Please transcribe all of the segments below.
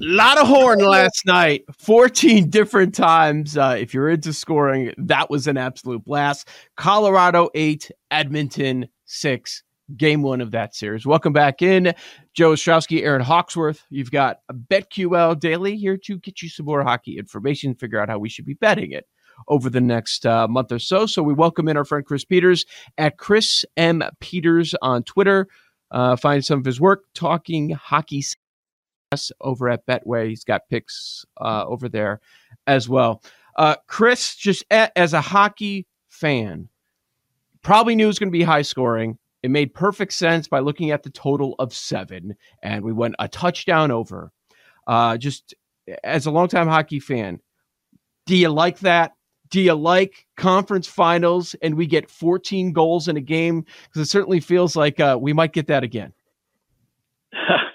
Lot of horn last night. 14 different times uh, if you're into scoring that was an absolute blast. Colorado 8 edmonton 6 game one of that series. Welcome back in. Joe ostrowski aaron hawksworth. You've got a betql daily here to get you some more hockey information figure out how we should be betting it over the next uh, month or so. So we welcome in our friend chris peters at chris m. Peters on twitter. Uh, find some of his work talking hockey over at Betway. He's got picks uh, over there as well. Uh, Chris, just as a hockey fan, probably knew it was going to be high scoring. It made perfect sense by looking at the total of seven, and we went a touchdown over. Uh, just as a longtime hockey fan, do you like that? Do you like conference finals and we get 14 goals in a game? Because it certainly feels like uh, we might get that again.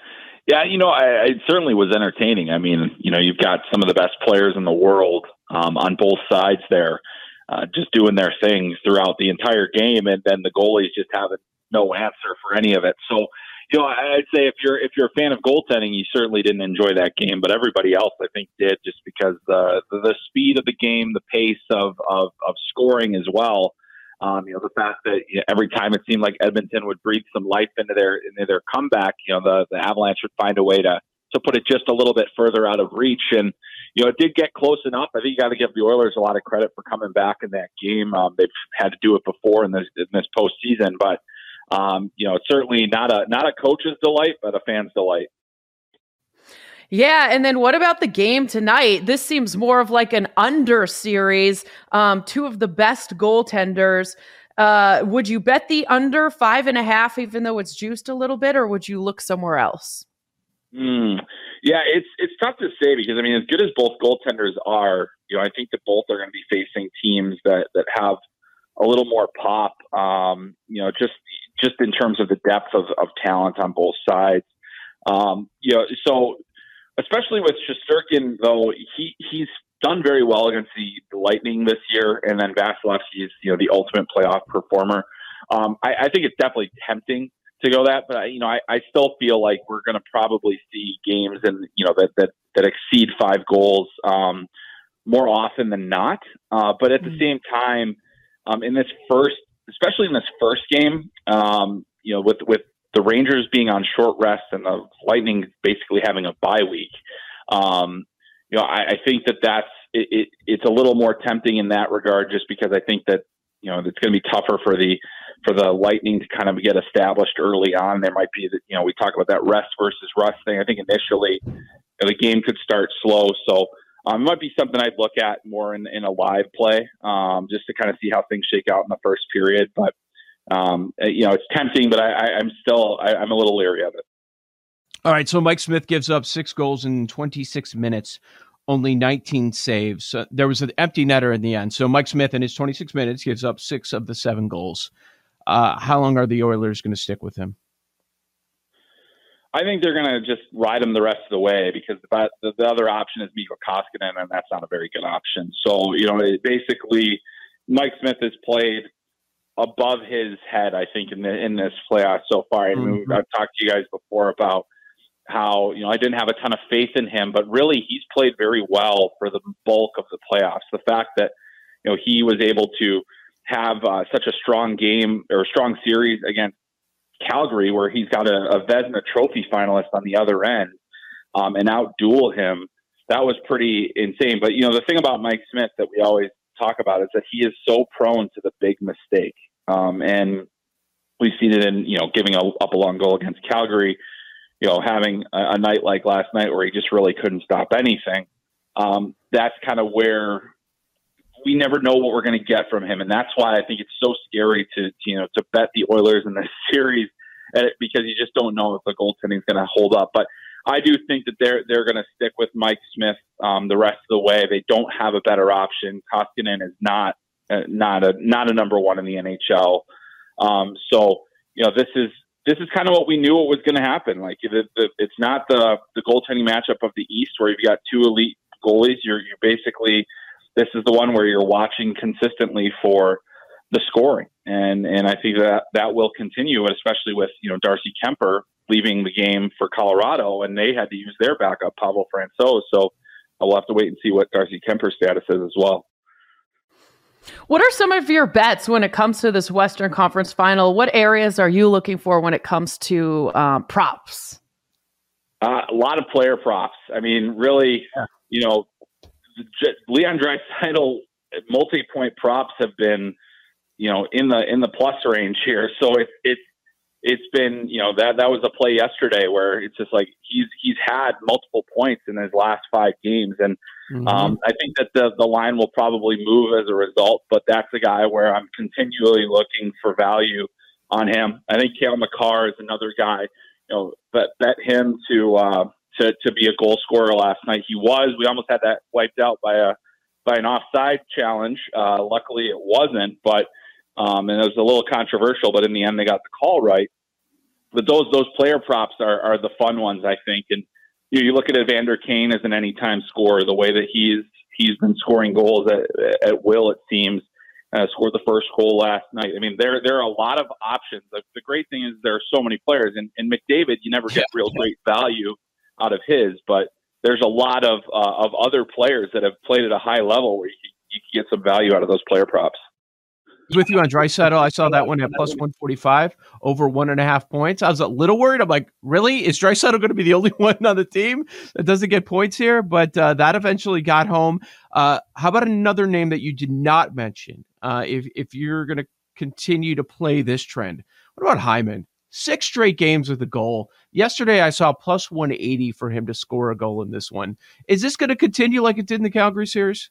Yeah, you know, I, I certainly was entertaining. I mean, you know, you've got some of the best players in the world um, on both sides there, uh, just doing their things throughout the entire game, and then the goalies just having no answer for any of it. So, you know, I'd say if you're if you're a fan of goaltending, you certainly didn't enjoy that game, but everybody else, I think, did, just because the the, the speed of the game, the pace of of, of scoring as well. Um, you know, the fact that you know, every time it seemed like Edmonton would breathe some life into their into their comeback, you know, the the Avalanche would find a way to to put it just a little bit further out of reach. And you know, it did get close enough. I think you got to give the Oilers a lot of credit for coming back in that game. Um, they've had to do it before in this in this postseason, but um, you know, it's certainly not a not a coach's delight, but a fan's delight. Yeah, and then what about the game tonight? This seems more of like an under series. Um, two of the best goaltenders. Uh, would you bet the under five and a half, even though it's juiced a little bit, or would you look somewhere else? Mm, yeah, it's it's tough to say because I mean, as good as both goaltenders are, you know, I think that both are going to be facing teams that that have a little more pop. Um, you know, just just in terms of the depth of, of talent on both sides. Um, you know, so especially with Shesterkin, though he he's done very well against the, the Lightning this year, and then Vasilevskiy is you know the ultimate playoff performer. Um, I, I think it's definitely tempting to go that, but I, you know I, I still feel like we're going to probably see games and you know that that that exceed five goals um, more often than not. Uh, but at the Mm. same time, um, in this first, especially in this first game, um, you know with with the Rangers being on short rest and the Lightning basically having a bye week, um, you know, I, I think that that's it, it, it's a little more tempting in that regard, just because I think that you know it's going to be tougher for the for the Lightning to kind of get established early on. There might be that you know we talk about that rest versus rust thing. I think initially you know, the game could start slow, so. Um, it might be something I'd look at more in, in a live play, um, just to kind of see how things shake out in the first period. But um, uh, you know, it's tempting, but I, I, I'm still I, I'm a little leery of it. All right, so Mike Smith gives up six goals in 26 minutes, only 19 saves. So there was an empty netter in the end. So Mike Smith, in his 26 minutes, gives up six of the seven goals. Uh, how long are the Oilers going to stick with him? I think they're going to just ride him the rest of the way because the, the, the other option is Mikko Koskinen, and that's not a very good option. So, you know, it basically, Mike Smith has played above his head, I think, in, the, in this playoff so far. Mhm. I've talked to you guys before about how, you know, I didn't have a ton of faith in him, but really he's played very well for the bulk of the playoffs. The fact that, you know, he was able to have uh, such a strong game or strong series against Calgary, where he's got a, a Vezina Trophy finalist on the other end, um, and outduel him. that was pretty insane. But you know, the thing about Mike Smith that we always talk about is that he is so prone to the big mistake, um, and we've seen it in you know giving a, up a long goal against Calgary. You know, having a, a night like last night where he just really couldn't stop anything. Um, that's kind of where we never know what we're going to get from him, and that's why I think it's so scary to, you know to bet the Oilers in this series because you just don't know if the goaltending is going to hold up. But I do think that they're they're going to stick with Mike Smith um, the rest of the way. They don't have a better option. Koskinen is not not a not a number one in the NHL. Um, so you know this is this is kind of what we knew what was going to happen. Like the, the, it's not the the goaltending matchup of the East where you've got two elite goalies. You're you're basically this is the one where you're watching consistently for the scoring, and and I think that that will continue, especially with you know Darcy Kuemper leaving the game for Colorado, and they had to use their backup, Pavel Francouz. So we'll have to wait and see what Darcy Kuemper's status is as well. What are some of your bets when it comes to this Western Conference final? What areas are you looking for when it comes to um, props? Uh, a lot of player props. I mean, really, yeah. you know, Leon Draisaitl multi-point props have been, you know, in the in the plus range here. So it, it's it's been you know that that was a play yesterday where it's just like he's he's had multiple points in his last five games, and mm-hmm. um, I think that the the line will probably move as a result. But that's a guy where I'm continually looking for value on him. I think Cale Makar is another guy. You know, bet bet him to uh, to to be a goal scorer last night. He was. We almost had that wiped out by a by an offside challenge. Uh, luckily, it wasn't, but. Um, and it was a little controversial, but in the end, they got the call right but those those player props are, are the fun ones, I think. And you, know, you look at Evander Kane as an anytime scorer, the way that he's he's been scoring goals at, at will, it seems. Uh, scored the first goal last night. I mean, there there are a lot of options. The, the great thing is there are so many players, and, and McDavid, you never get real great value out of his, but there's a lot of uh, of other players that have played at a high level where you, you can get some value out of those player props with you on Draisaitl. I saw that one at plus 145 over one and a half points. I was a little worried. I'm like, really? Is Draisaitl going to be the only one on the team that doesn't get points here? But uh, that eventually got home. Uh, how about another name that you did not mention? Uh, if, if you're going to continue to play this trend, what about Hyman? Six straight games with a goal. Yesterday, I saw plus 180 for him to score a goal in this one. Is this going to continue like it did in the Calgary series?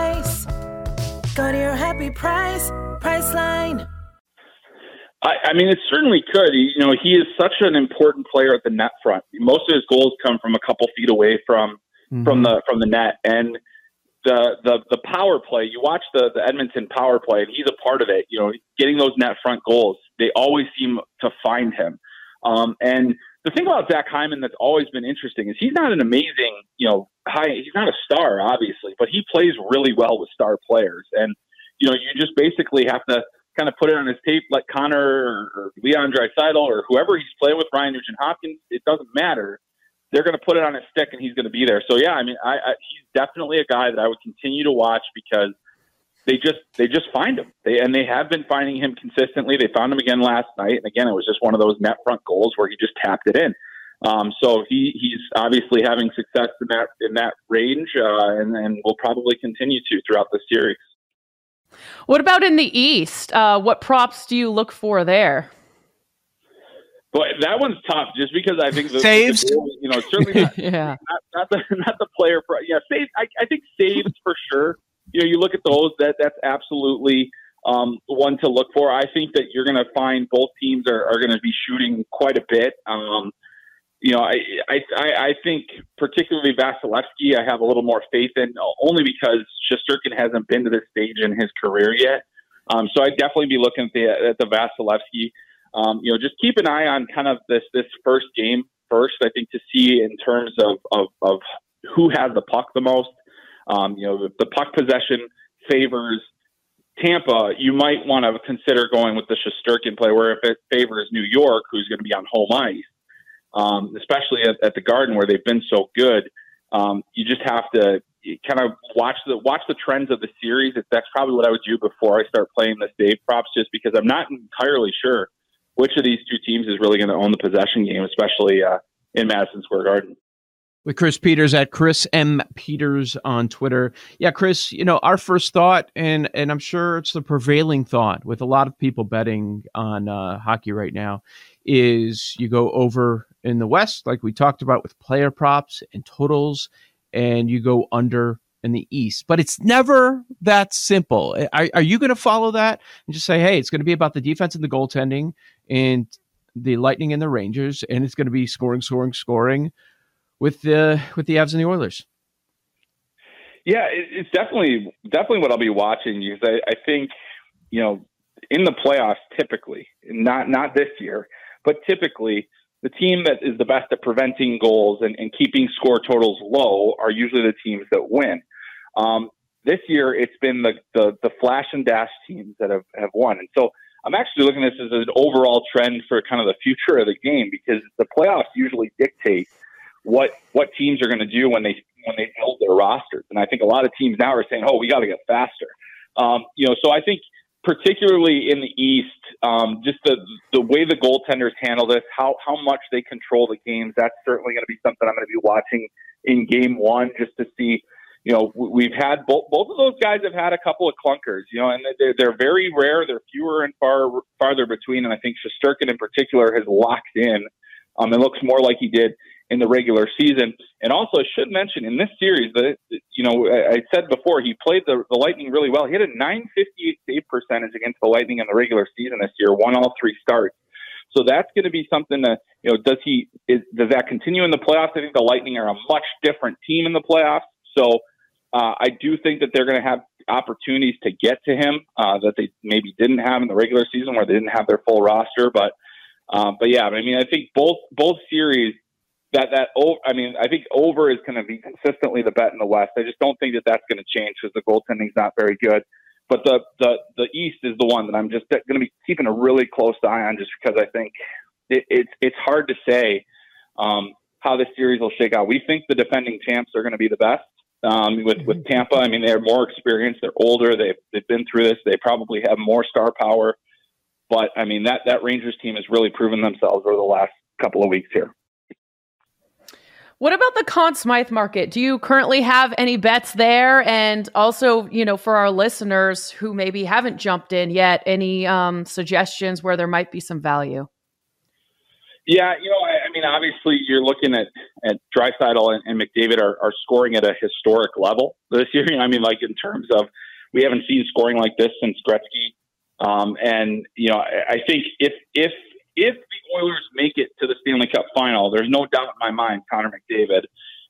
Go to your happy price, Priceline. I, I mean, it certainly could. You know, he is such an important player at the net front. Most of his goals come from a couple feet away from mm-hmm. from the from the net, and the the the power play. You watch the the Edmonton power play, and he's a part of it. You know, getting those net front goals. They always seem to find him. Um, and the thing about Zach Hyman that's always been interesting is he's not an amazing, you know, high. He's not a star, obviously, but he plays really well with star players, and you know, you just basically have to kind of put it on his tape like Connor or, or Leon Draisaitl or whoever he's playing with, Ryan Nugent Hopkins. It doesn't matter. They're going to put it on his stick and he's going to be there. So yeah, I mean, I, I, he's definitely a guy that I would continue to watch because they just they just find him. They and they have been finding him consistently. They found him again last night, and again, it was just one of those net front goals where he just tapped it in. Um, so he he's obviously having success in that in that range, uh, and, and will probably continue to throughout the series. What about in the East? Uh, what props do you look for there? But that one's tough, just because I think the saves. The, you know, certainly not, yeah. not, not, the not the player. Pro- yeah, saves. I, I think saves for sure. You know, you look at those. That that's absolutely um, one to look for. I think that you're going to find both teams are, are going to be shooting quite a bit. Um, you know, I, I I think particularly Vasilevskiy, I have a little more faith in, only because Shesterkin hasn't been to this stage in his career yet. Um, so I'd definitely be looking at the at the Vasilevskiy. Um, you know, just keep an eye on kind of this this first game first. I think to see in terms of of, of who has the puck the most. Um, you know, the, the puck possession favors Tampa, you might want to consider going with the Shesterkin play, where if it favors New York, who's going to be on home ice, um, especially at, at, the Garden where they've been so good, um, you just have to kind of watch the watch the trends of the series. That's probably what I would do before I start playing the save props, just because I'm not entirely sure which of these two teams is really going to own the possession game, especially uh, in Madison Square Garden with Chris Peters at Chris M Peters on Twitter. Yeah, Chris, you know, our first thought and and I'm sure it's the prevailing thought with a lot of people betting on uh, hockey right now is you go over in the West like we talked about with player props and totals and you go under in the East. But it's never that simple. Are, are you going to follow that and just say, hey, it's going to be about the defense and the goaltending and the Lightning and the Rangers, and it's going to be scoring, scoring, scoring with the with the Avs and the Oilers. Yeah, it's definitely definitely what I'll be watching because I, I think you know in the playoffs typically not not this year but typically the team that is the best at preventing goals and, and keeping score totals low are usually the teams that win. Um, this year, it's been the, the, the flash and dash teams that have, have won. And so I'm actually looking at this as an overall trend for kind of the future of the game because the playoffs usually dictate what what teams are going to do when they when they build their rosters. And I think a lot of teams now are saying, "Oh, we got to get faster." Um, you know, so I think particularly in the East, um, just the the way the goaltenders handle this, how how much they control the games, that's certainly going to be something I'm going to be watching in Game One, just to see. You know, we've had both both of those guys have had a couple of clunkers. You know, and they're they're very rare. They're fewer and far farther between. And I think Shesterkin in particular has locked in. Um, it looks more like he did in the regular season. And also, I should mention in this series that you know I said before he played the, the Lightning really well. He had a 958 save percentage against the Lightning in the regular season this year, won all three starts. So that's going to be something that you know. Does he is, does that continue in the playoffs? I think the Lightning are a much different team in the playoffs. So uh, I do think that they're going to have opportunities to get to him uh, that they maybe didn't have in the regular season, where they didn't have their full roster. But uh, but yeah, I mean, I think both both series that that over. I mean, I think over is going to be consistently the bet in the West. I just don't think that that's going to change because the goaltending's not very good. But the the the East is the one that I'm just going to be keeping a really close eye on, just because I think it, it's it's hard to say um, how this series will shake out. We think the defending champs are going to be the best. Um, with with mm-hmm. Tampa, I mean, they're more experienced, they're older, they've they've been through this, they probably have more star power. But I mean, that that Rangers team has really proven themselves over the last couple of weeks here. What about the Conn Smythe market? Do you currently have any bets there? And also, you know, for our listeners who maybe haven't jumped in yet, any um, suggestions where there might be some value? Yeah, you know, I, I mean, obviously, you're looking at at Draisaitl and, and McDavid are, are scoring at a historic level this year. I mean, like in terms of we haven't seen scoring like this since Gretzky. Um, and you know, I, I think if if if the Oilers make it to the Stanley Cup final, there's no doubt in my mind Connor McDavid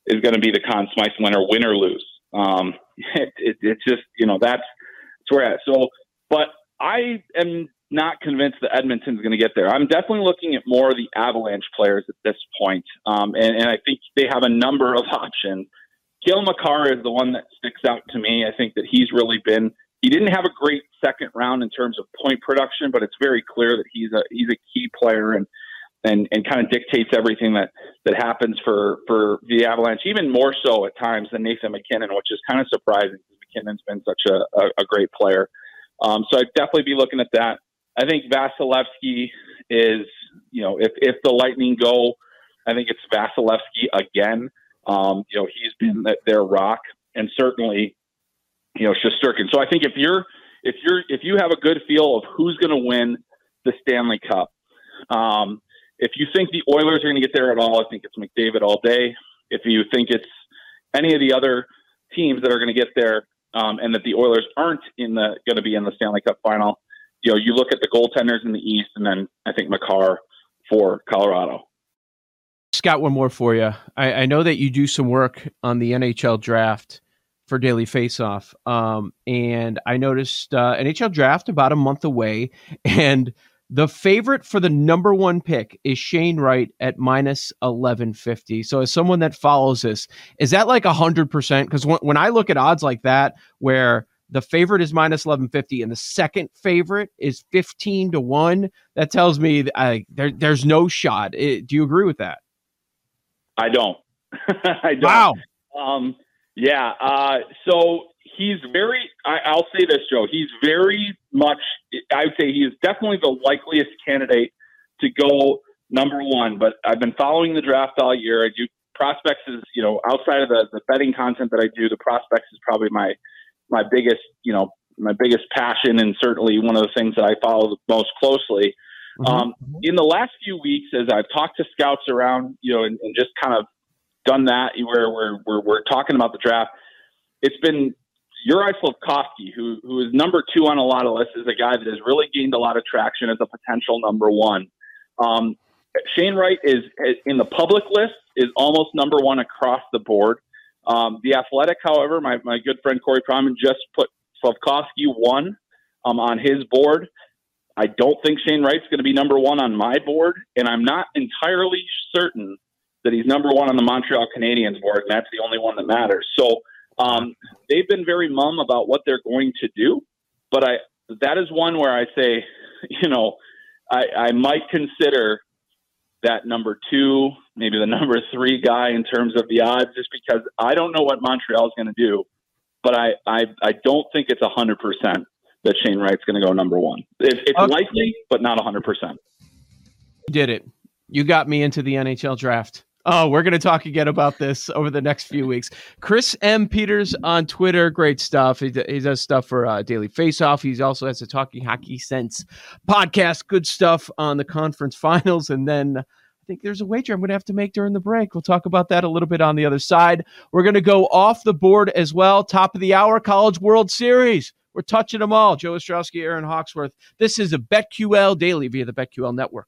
is going to be the Conn Smythe winner, win or lose. Um, it, it, it's just, you know, that's, that's where at. So, but I am not convinced that Edmonton's going to get there. I'm definitely looking at more of the Avalanche players at this point. Um, and, and I think they have a number of options. Cale Makar is the one that sticks out to me. I think that he's really been he didn't have a great second round in terms of point production, but it's very clear that he's a he's a key player and and and kind of dictates everything that that happens for for the Avalanche, even more so at times than Nathan MacKinnon, which is kind of surprising because MacKinnon's been such a, a, a great player. Um, so I'd definitely be looking at that. I think Vasilevskiy is, you know, if if the Lightning go, I think it's Vasilevskiy again. Um, you know, he's been their rock, and certainly you know, Shesterkin. So I think if you're if you're if you have a good feel of who's going to win the Stanley Cup, um, if you think the Oilers are going to get there at all, I think it's McDavid all day. If you think it's any of the other teams that are going to get there, um, and that the Oilers aren't in the going to be in the Stanley Cup final, you know, you look at the goaltenders in the East, and then I think Makar for Colorado. Scott, one more for you. I, I know that you do some work on the NHL draft for Daily Faceoff, um, and I noticed uh, NHL draft about a month away, and the favorite for the number one pick is Shane Wright at minus 1150. So, as someone that follows this, is that like 100%? Because when, when I look at odds like that, where the favorite is minus 1150 and the second favorite is 15 to 1, that tells me I, there, there's no shot. It, do you agree with that? I don't. I don't. Wow. Um, yeah. Uh, so he's very. I, will say this, Joe. He's very much. I would say he is definitely the likeliest candidate to go number one. But I've been following the draft all year. I do prospects is you know outside of the, the betting content that I do, the prospects is probably my my biggest you know my biggest passion and certainly one of the things that I follow most closely. Mm-hmm. Um, in the last few weeks, as I've talked to scouts around, you know, and, and just kind of done that where we're, we're, we're talking about the draft, it's been Juraj Slafkovsky, who who is number two on a lot of lists, is a guy that has really gained a lot of traction as a potential number one. Um, Shane Wright is in the public list is almost number one across the board. Um, the Athletic, however, my, my good friend Corey Pronman just put Slafkovsky one um, on his board. I don't think Shane Wright's going to be number one on my board, and I'm not entirely certain that he's number one on the Montreal Canadiens board, and that's the only one that matters. So um, they've been very mum about what they're going to do, but I that is one where I say, you know, I, I might consider that number two, maybe the number three guy in terms of the odds, just because I don't know what Montreal is going to do, but I, I I don't think it's a hundred percent that Shane Wright's going to go number one. It, it's okay. likely, but not a hundred percent. Did it? You got me into the NHL draft. Oh, we're going to talk again about this over the next few weeks. Chris M. Peters on Twitter, great stuff. He, he does stuff for uh, Daily Faceoff. He also has a Talking Hockey Sense podcast. Good stuff on the conference finals. And then I think there's a wager I'm going to have to make during the break. We'll talk about that a little bit on the other side. We're going to go off the board as well. Top of the hour, College World Series. We're touching them all. Joe Ostrowski, Aaron Hawksworth. This is a BetQL Daily via the BetQL Network.